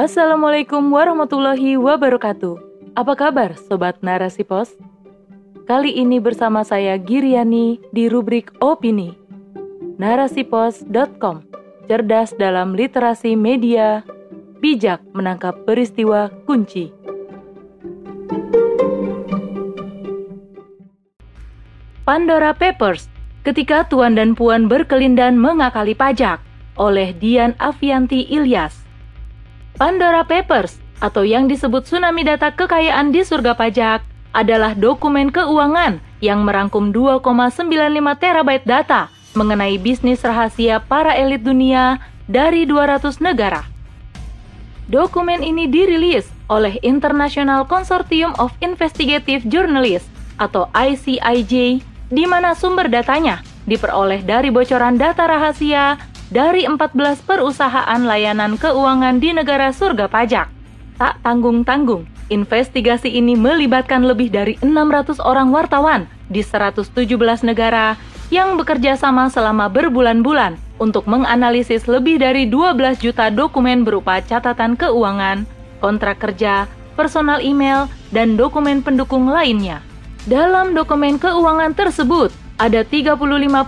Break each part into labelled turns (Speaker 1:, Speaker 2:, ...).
Speaker 1: Assalamualaikum warahmatullahi wabarakatuh. Apa kabar Sobat Narasi Pos? Kali ini bersama saya Giriani di rubrik Opini. Narasipos.com Cerdas dalam literasi media, bijak menangkap peristiwa kunci. Pandora Papers Ketika Tuan dan Puan berkelindan mengakali pajak oleh Dian Avianti Ilyas. Pandora Papers atau yang disebut tsunami data kekayaan di surga pajak adalah dokumen keuangan yang merangkum 2,95 terabyte data mengenai bisnis rahasia para elit dunia dari 200 negara. Dokumen ini dirilis oleh International Consortium of Investigative Journalists atau ICIJ di mana sumber datanya diperoleh dari bocoran data rahasia dari 14 perusahaan layanan keuangan di negara surga pajak. Tak tanggung-tanggung, investigasi ini melibatkan lebih dari 600 orang wartawan di 117 negara yang bekerja sama selama berbulan-bulan untuk menganalisis lebih dari 12 juta dokumen berupa catatan keuangan, kontrak kerja, personal email, dan dokumen pendukung lainnya. Dalam dokumen keuangan tersebut, ada 35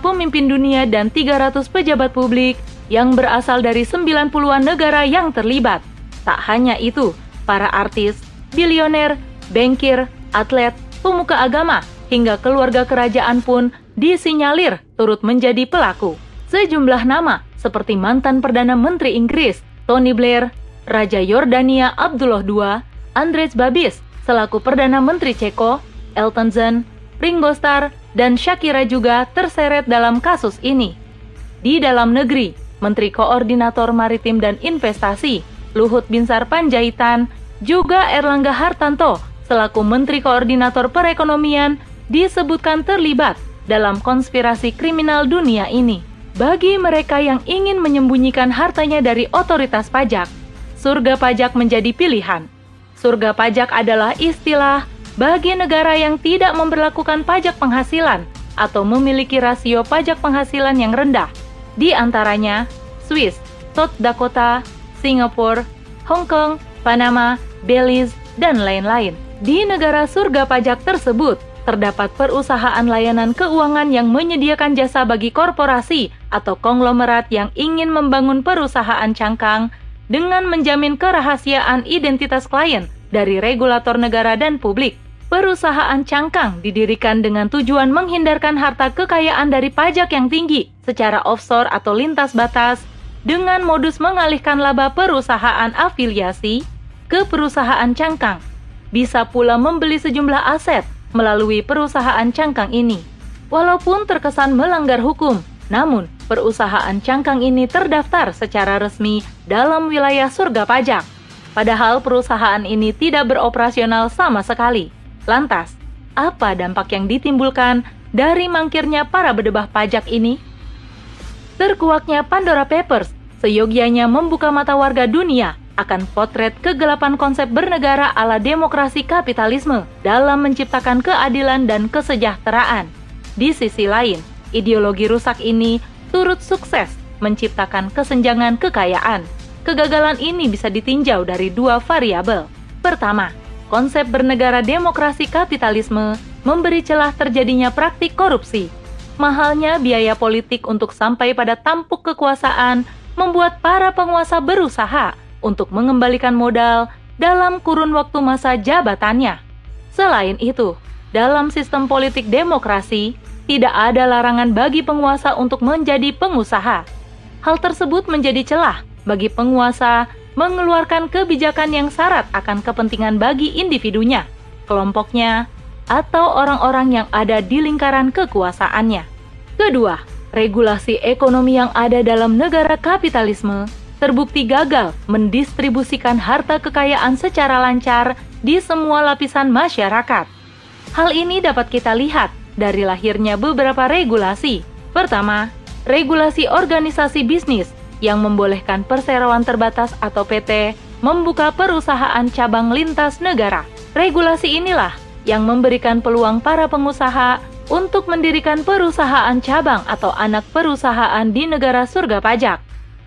Speaker 1: pemimpin dunia dan 300 pejabat publik yang berasal dari 90-an negara yang terlibat. Tak hanya itu, para artis, bilioner, bankir, atlet, pemuka agama, hingga keluarga kerajaan pun disinyalir turut menjadi pelaku. Sejumlah nama seperti mantan Perdana Menteri Inggris, Tony Blair, Raja Yordania Abdullah II, Andrzej Babis selaku Perdana Menteri Ceko, Elton John, Ringo Starr, dan Shakira juga terseret dalam kasus ini. Di dalam negeri, Menteri Koordinator Maritim dan Investasi, Luhut Binsar Panjaitan, juga Erlangga Hartanto, selaku Menteri Koordinator Perekonomian, disebutkan terlibat dalam konspirasi kriminal dunia ini. Bagi mereka yang ingin menyembunyikan hartanya dari otoritas pajak, surga pajak menjadi pilihan. Surga pajak adalah istilah bagi negara yang tidak memperlakukan pajak penghasilan atau memiliki rasio pajak penghasilan yang rendah, di antaranya Swiss, South Dakota, Singapura, Hong Kong, Panama, Belize, dan lain-lain. Di negara surga pajak tersebut, terdapat perusahaan layanan keuangan yang menyediakan jasa bagi korporasi atau konglomerat yang ingin membangun perusahaan cangkang dengan menjamin kerahasiaan identitas klien dari regulator negara dan publik. Perusahaan cangkang didirikan dengan tujuan menghindarkan harta kekayaan dari pajak yang tinggi secara offshore atau lintas batas dengan modus mengalihkan laba perusahaan afiliasi ke perusahaan cangkang. Bisa pula membeli sejumlah aset melalui perusahaan cangkang ini. Walaupun terkesan melanggar hukum, namun perusahaan cangkang ini terdaftar secara resmi dalam wilayah surga pajak. Padahal perusahaan ini tidak beroperasional sama sekali. Lantas, apa dampak yang ditimbulkan dari mangkirnya para bedebah pajak ini? Terkuaknya Pandora Papers seyogianya membuka mata warga dunia akan potret kegelapan konsep bernegara ala demokrasi kapitalisme dalam menciptakan keadilan dan kesejahteraan. Di sisi lain, ideologi rusak ini turut sukses menciptakan kesenjangan kekayaan. Kegagalan ini bisa ditinjau dari dua variabel. Pertama, konsep bernegara demokrasi kapitalisme memberi celah terjadinya praktik korupsi. Mahalnya biaya politik untuk sampai pada tampuk kekuasaan membuat para penguasa berusaha untuk mengembalikan modal dalam kurun waktu masa jabatannya. Selain itu, dalam sistem politik demokrasi, tidak ada larangan bagi penguasa untuk menjadi pengusaha. Hal tersebut menjadi celah bagi penguasa mengeluarkan kebijakan yang syarat akan kepentingan bagi individunya, kelompoknya, atau orang-orang yang ada di lingkaran kekuasaannya. Kedua, regulasi ekonomi yang ada dalam negara kapitalisme terbukti gagal mendistribusikan harta kekayaan secara lancar di semua lapisan masyarakat. Hal ini dapat kita lihat dari lahirnya beberapa regulasi. Pertama, regulasi organisasi bisnis yang membolehkan perseroan terbatas atau PT membuka perusahaan cabang lintas negara. Regulasi inilah yang memberikan peluang para pengusaha untuk mendirikan perusahaan cabang atau anak perusahaan di negara surga pajak.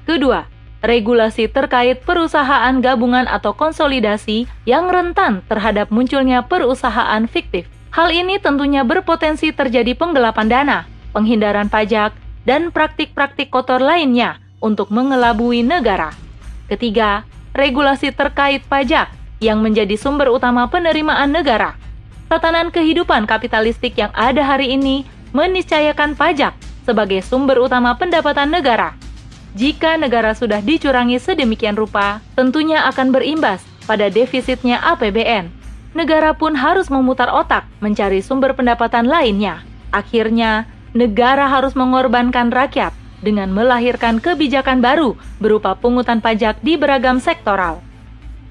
Speaker 1: Kedua, regulasi terkait perusahaan gabungan atau konsolidasi yang rentan terhadap munculnya perusahaan fiktif. Hal ini tentunya berpotensi terjadi penggelapan dana, penghindaran pajak, dan praktik-praktik kotor lainnya untuk mengelabui negara. Ketiga, regulasi terkait pajak yang menjadi sumber utama penerimaan negara. Tatanan kehidupan kapitalistik yang ada hari ini meniscayakan pajak sebagai sumber utama pendapatan negara. Jika negara sudah dicurangi sedemikian rupa, tentunya akan berimbas pada defisitnya APBN. Negara pun harus memutar otak mencari sumber pendapatan lainnya. Akhirnya, negara harus mengorbankan rakyat dengan melahirkan kebijakan baru berupa pungutan pajak di beragam sektoral.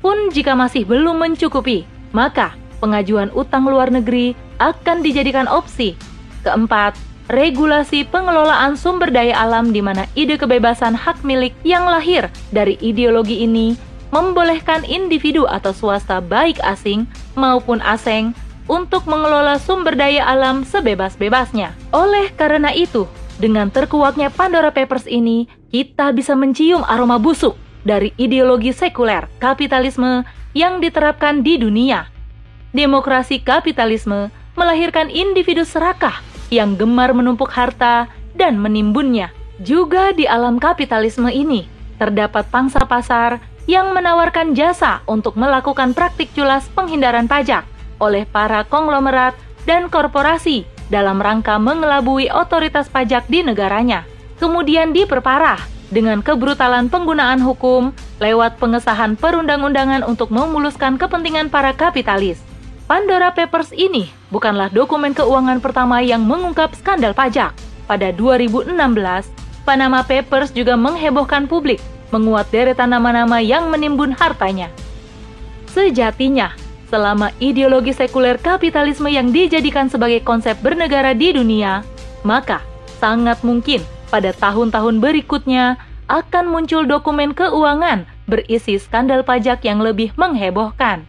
Speaker 1: Pun jika masih belum mencukupi, maka pengajuan utang luar negeri akan dijadikan opsi. Keempat, regulasi pengelolaan sumber daya alam di mana ide kebebasan hak milik yang lahir dari ideologi ini membolehkan individu atau swasta baik asing maupun asing untuk mengelola sumber daya alam sebebas-bebasnya. Oleh karena itu, dengan terkuaknya Pandora Papers ini, kita bisa mencium aroma busuk dari ideologi sekuler kapitalisme yang diterapkan di dunia. Demokrasi kapitalisme melahirkan individu serakah yang gemar menumpuk harta dan menimbunnya. Juga di alam kapitalisme ini, terdapat pangsa pasar yang menawarkan jasa untuk melakukan praktik culas penghindaran pajak oleh para konglomerat dan korporasi dalam rangka mengelabui otoritas pajak di negaranya. Kemudian diperparah dengan kebrutalan penggunaan hukum lewat pengesahan perundang-undangan untuk memuluskan kepentingan para kapitalis. Pandora Papers ini bukanlah dokumen keuangan pertama yang mengungkap skandal pajak. Pada 2016, Panama Papers juga menghebohkan publik menguat deretan nama-nama yang menimbun hartanya. Sejatinya, selama ideologi sekuler kapitalisme yang dijadikan sebagai konsep bernegara di dunia, maka sangat mungkin pada tahun-tahun berikutnya akan muncul dokumen keuangan berisi skandal pajak yang lebih menghebohkan.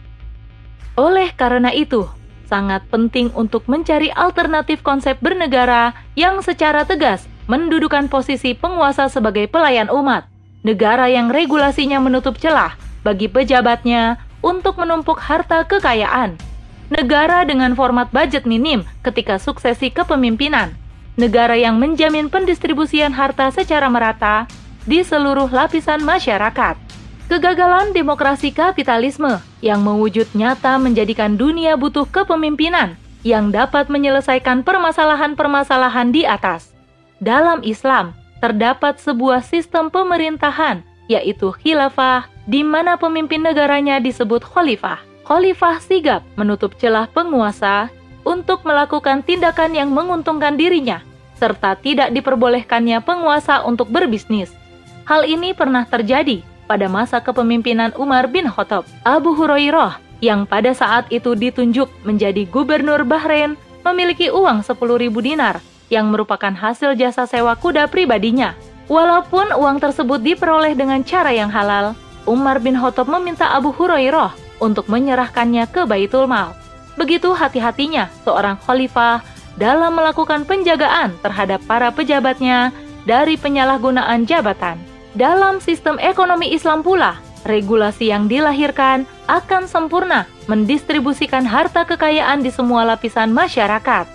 Speaker 1: Oleh karena itu, sangat penting untuk mencari alternatif konsep bernegara yang secara tegas mendudukan posisi penguasa sebagai pelayan umat, negara yang regulasinya menutup celah bagi pejabatnya untuk menumpuk harta kekayaan. Negara dengan format budget minim ketika suksesi kepemimpinan. Negara yang menjamin pendistribusian harta secara merata di seluruh lapisan masyarakat. Kegagalan demokrasi kapitalisme yang mewujud nyata menjadikan dunia butuh kepemimpinan yang dapat menyelesaikan permasalahan-permasalahan di atas. Dalam Islam, terdapat sebuah sistem pemerintahan yaitu khilafah, di mana pemimpin negaranya disebut khalifah. Khalifah sigap menutup celah penguasa untuk melakukan tindakan yang menguntungkan dirinya, serta tidak diperbolehkannya penguasa untuk berbisnis. Hal ini pernah terjadi pada masa kepemimpinan Umar bin Khattab. Abu Hurairah yang pada saat itu ditunjuk menjadi gubernur Bahrain memiliki uang 10.000 dinar yang merupakan hasil jasa sewa kuda pribadinya. Walaupun uang tersebut diperoleh dengan cara yang halal, Umar bin Khattab meminta Abu Hurairah untuk menyerahkannya ke Baitul Mal. Begitu hati-hatinya seorang khalifah dalam melakukan penjagaan terhadap para pejabatnya dari penyalahgunaan jabatan. Dalam sistem ekonomi Islam pula, regulasi yang dilahirkan akan sempurna mendistribusikan harta kekayaan di semua lapisan masyarakat.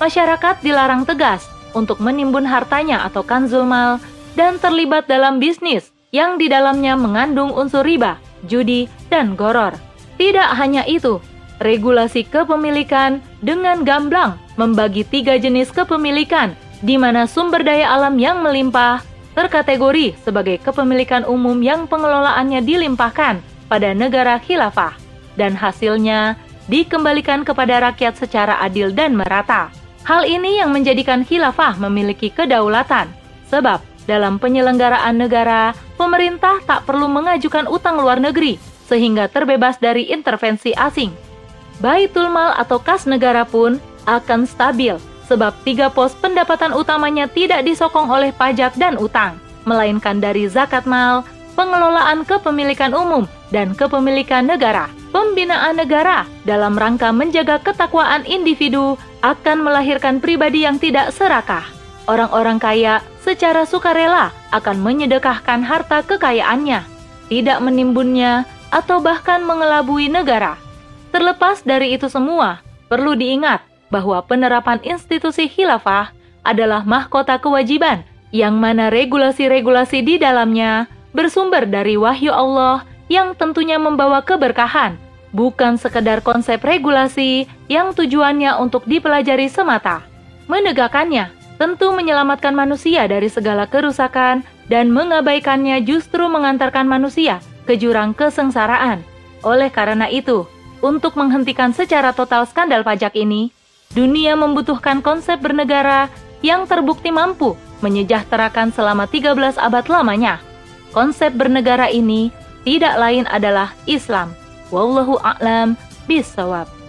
Speaker 1: Masyarakat dilarang tegas untuk menimbun hartanya atau kanzul mal dan terlibat dalam bisnis yang di dalamnya mengandung unsur riba, judi, dan goror. Tidak hanya itu, regulasi kepemilikan dengan gamblang membagi tiga jenis kepemilikan di mana sumber daya alam yang melimpah terkategori sebagai kepemilikan umum yang pengelolaannya dilimpahkan pada negara khilafah dan hasilnya dikembalikan kepada rakyat secara adil dan merata. Hal ini yang menjadikan khilafah memiliki kedaulatan, sebab dalam penyelenggaraan negara, pemerintah tak perlu mengajukan utang luar negeri sehingga terbebas dari intervensi asing. Baitul Mal atau kas negara pun akan stabil sebab tiga pos pendapatan utamanya tidak disokong oleh pajak dan utang, melainkan dari zakat mal, pengelolaan kepemilikan umum, dan kepemilikan negara. Pembinaan negara dalam rangka menjaga ketakwaan individu akan melahirkan pribadi yang tidak serakah. Orang-orang kaya secara sukarela akan menyedekahkan harta kekayaannya, tidak menimbunnya, atau bahkan mengelabui negara. Terlepas dari itu semua, perlu diingat bahwa penerapan institusi khilafah adalah mahkota kewajiban yang mana regulasi-regulasi di dalamnya bersumber dari wahyu Allah yang tentunya membawa keberkahan, bukan sekedar konsep regulasi yang tujuannya untuk dipelajari semata. Menegakkannya tentu menyelamatkan manusia dari segala kerusakan dan mengabaikannya justru mengantarkan manusia ke jurang kesengsaraan. Oleh karena itu, untuk menghentikan secara total skandal pajak ini, dunia membutuhkan konsep bernegara yang terbukti mampu menyejahterakan selama 13 abad lamanya. Konsep bernegara ini tidak lain adalah Islam. Wallahu a'lam bisawab.